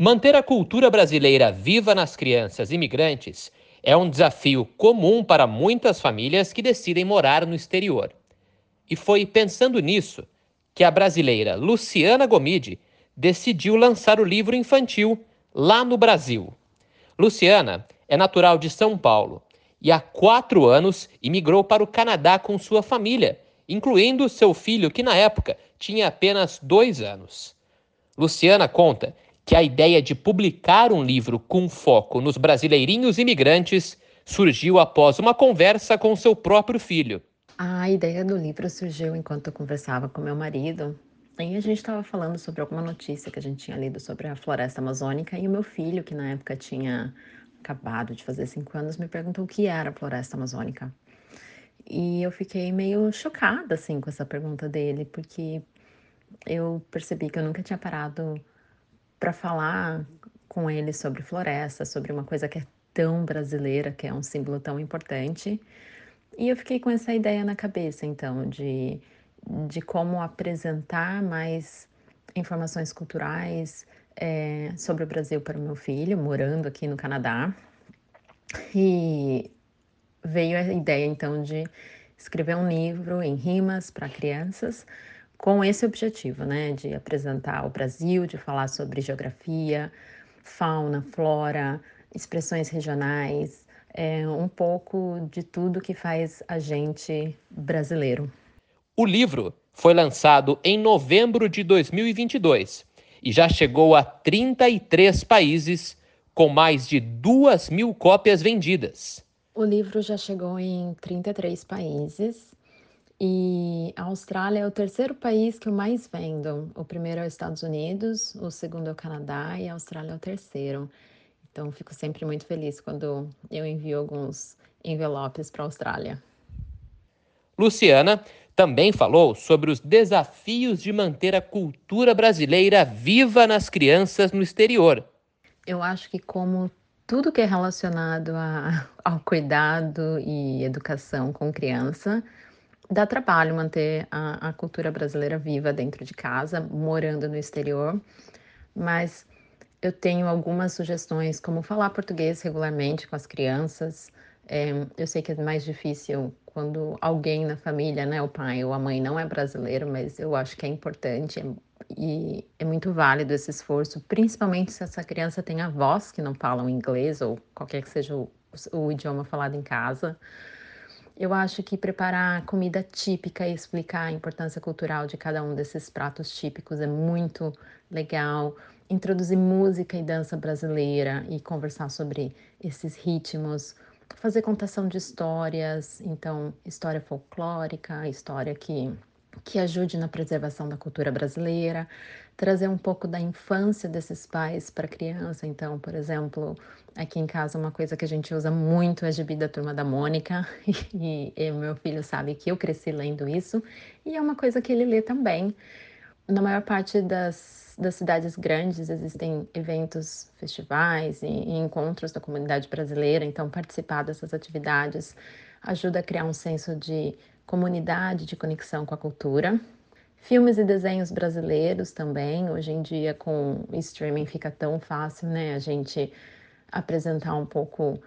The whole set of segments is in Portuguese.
Manter a cultura brasileira viva nas crianças imigrantes é um desafio comum para muitas famílias que decidem morar no exterior. E foi pensando nisso que a brasileira Luciana Gomide decidiu lançar o livro infantil Lá no Brasil. Luciana é natural de São Paulo e há quatro anos imigrou para o Canadá com sua família, incluindo seu filho, que na época tinha apenas dois anos. Luciana conta que a ideia de publicar um livro com foco nos brasileirinhos imigrantes surgiu após uma conversa com seu próprio filho. A ideia do livro surgiu enquanto eu conversava com meu marido e a gente estava falando sobre alguma notícia que a gente tinha lido sobre a floresta amazônica e o meu filho, que na época tinha acabado de fazer cinco anos, me perguntou o que era a floresta amazônica. E eu fiquei meio chocada, assim, com essa pergunta dele, porque eu percebi que eu nunca tinha parado para falar com ele sobre floresta, sobre uma coisa que é tão brasileira, que é um símbolo tão importante. E eu fiquei com essa ideia na cabeça, então, de de como apresentar mais informações culturais é, sobre o Brasil para o meu filho, morando aqui no Canadá. E veio a ideia então de escrever um livro em rimas para crianças com esse objetivo, né, de apresentar o Brasil, de falar sobre geografia, fauna, flora, expressões regionais, é, um pouco de tudo que faz a gente brasileiro. O livro foi lançado em novembro de 2022 e já chegou a 33 países, com mais de 2 mil cópias vendidas. O livro já chegou em 33 países e a Austrália é o terceiro país que eu mais vendo. O primeiro é os Estados Unidos, o segundo é o Canadá e a Austrália é o terceiro. Então, fico sempre muito feliz quando eu envio alguns envelopes para a Austrália. Luciana também falou sobre os desafios de manter a cultura brasileira viva nas crianças no exterior. Eu acho que, como tudo que é relacionado a, ao cuidado e educação com criança, dá trabalho manter a, a cultura brasileira viva dentro de casa, morando no exterior, mas eu tenho algumas sugestões, como falar português regularmente com as crianças. É, eu sei que é mais difícil quando alguém na família, né, o pai ou a mãe não é brasileiro, mas eu acho que é importante e é muito válido esse esforço, principalmente se essa criança tem avós que não falam inglês ou qualquer que seja o, o idioma falado em casa. Eu acho que preparar comida típica e explicar a importância cultural de cada um desses pratos típicos é muito legal. Introduzir música e dança brasileira e conversar sobre esses ritmos fazer contação de histórias, então história folclórica, história que que ajude na preservação da cultura brasileira, trazer um pouco da infância desses pais para a criança. Então, por exemplo, aqui em casa uma coisa que a gente usa muito é a gibi da Turma da Mônica, e, e meu filho sabe que eu cresci lendo isso, e é uma coisa que ele lê também. Na maior parte das das cidades grandes existem eventos, festivais e, e encontros da comunidade brasileira, então participar dessas atividades ajuda a criar um senso de comunidade, de conexão com a cultura. Filmes e desenhos brasileiros também, hoje em dia com streaming fica tão fácil, né? A gente apresentar um pouco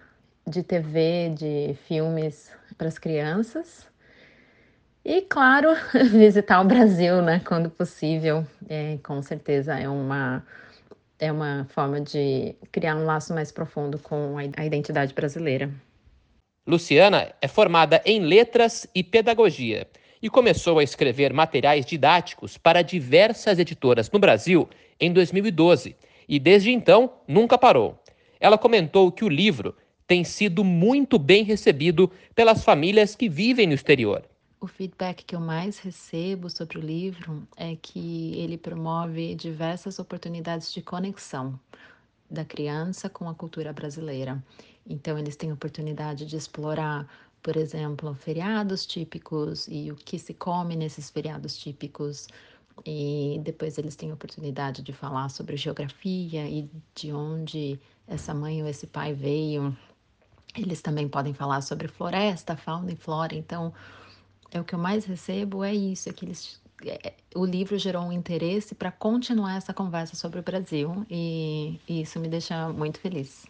de TV, de filmes para as crianças. E, claro, visitar o Brasil, né, quando possível, é, com certeza é uma, é uma forma de criar um laço mais profundo com a identidade brasileira. Luciana é formada em letras e pedagogia e começou a escrever materiais didáticos para diversas editoras no Brasil em 2012 e desde então nunca parou. Ela comentou que o livro tem sido muito bem recebido pelas famílias que vivem no exterior o feedback que eu mais recebo sobre o livro é que ele promove diversas oportunidades de conexão da criança com a cultura brasileira. Então, eles têm oportunidade de explorar, por exemplo, feriados típicos e o que se come nesses feriados típicos. E depois eles têm oportunidade de falar sobre geografia e de onde essa mãe ou esse pai veio. Eles também podem falar sobre floresta, fauna e flora. Então, é o que eu mais recebo é isso, é que eles é, o livro gerou um interesse para continuar essa conversa sobre o Brasil e, e isso me deixa muito feliz.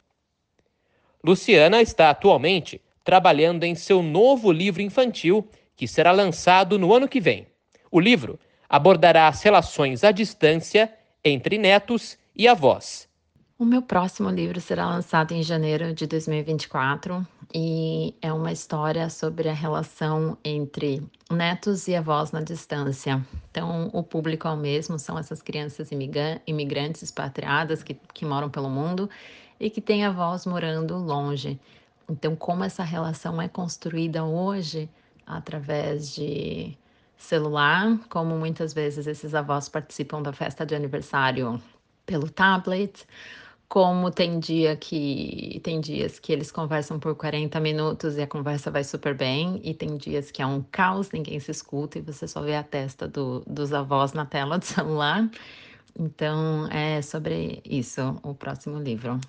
Luciana está atualmente trabalhando em seu novo livro infantil, que será lançado no ano que vem. O livro abordará as relações à distância entre netos e avós. O meu próximo livro será lançado em janeiro de 2024 e é uma história sobre a relação entre netos e avós na distância. Então, o público é o mesmo, são essas crianças imigrantes expatriadas que, que moram pelo mundo e que têm avós morando longe. Então, como essa relação é construída hoje através de celular, como muitas vezes esses avós participam da festa de aniversário pelo tablet, como tem dia que tem dias que eles conversam por 40 minutos e a conversa vai super bem, e tem dias que é um caos, ninguém se escuta e você só vê a testa do, dos avós na tela do celular. Então, é sobre isso o próximo livro.